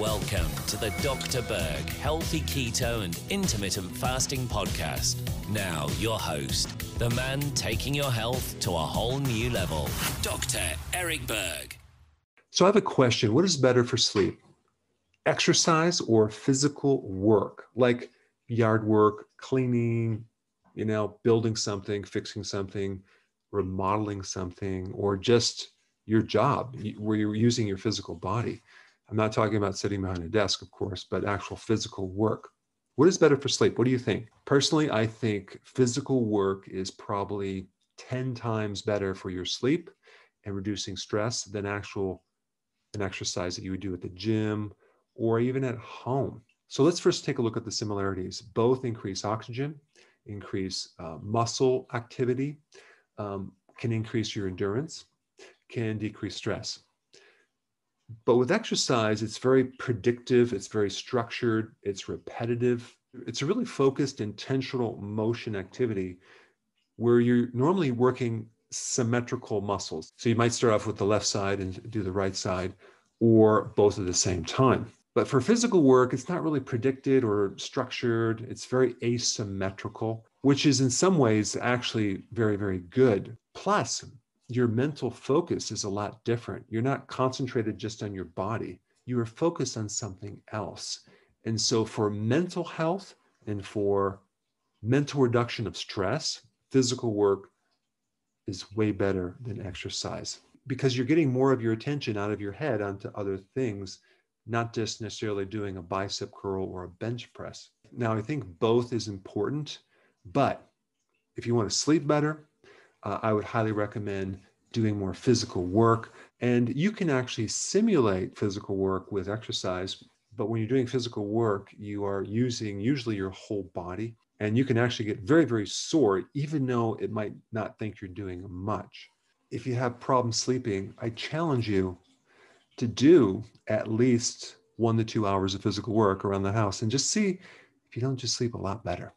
Welcome to the Dr. Berg Healthy Keto and Intermittent Fasting Podcast. Now, your host, the man taking your health to a whole new level, Dr. Eric Berg. So, I have a question What is better for sleep? Exercise or physical work, like yard work, cleaning, you know, building something, fixing something, remodeling something, or just your job where you're using your physical body? I'm not talking about sitting behind a desk, of course, but actual physical work. What is better for sleep? What do you think? Personally, I think physical work is probably 10 times better for your sleep and reducing stress than actual an exercise that you would do at the gym or even at home. So let's first take a look at the similarities. Both increase oxygen, increase uh, muscle activity, um, can increase your endurance, can decrease stress. But with exercise, it's very predictive, it's very structured, it's repetitive. It's a really focused, intentional motion activity where you're normally working symmetrical muscles. So you might start off with the left side and do the right side, or both at the same time. But for physical work, it's not really predicted or structured. It's very asymmetrical, which is in some ways actually very, very good. Plus, your mental focus is a lot different. You're not concentrated just on your body, you are focused on something else. And so, for mental health and for mental reduction of stress, physical work is way better than exercise because you're getting more of your attention out of your head onto other things, not just necessarily doing a bicep curl or a bench press. Now, I think both is important, but if you want to sleep better, uh, I would highly recommend doing more physical work. And you can actually simulate physical work with exercise. But when you're doing physical work, you are using usually your whole body. And you can actually get very, very sore, even though it might not think you're doing much. If you have problems sleeping, I challenge you to do at least one to two hours of physical work around the house and just see if you don't just sleep a lot better.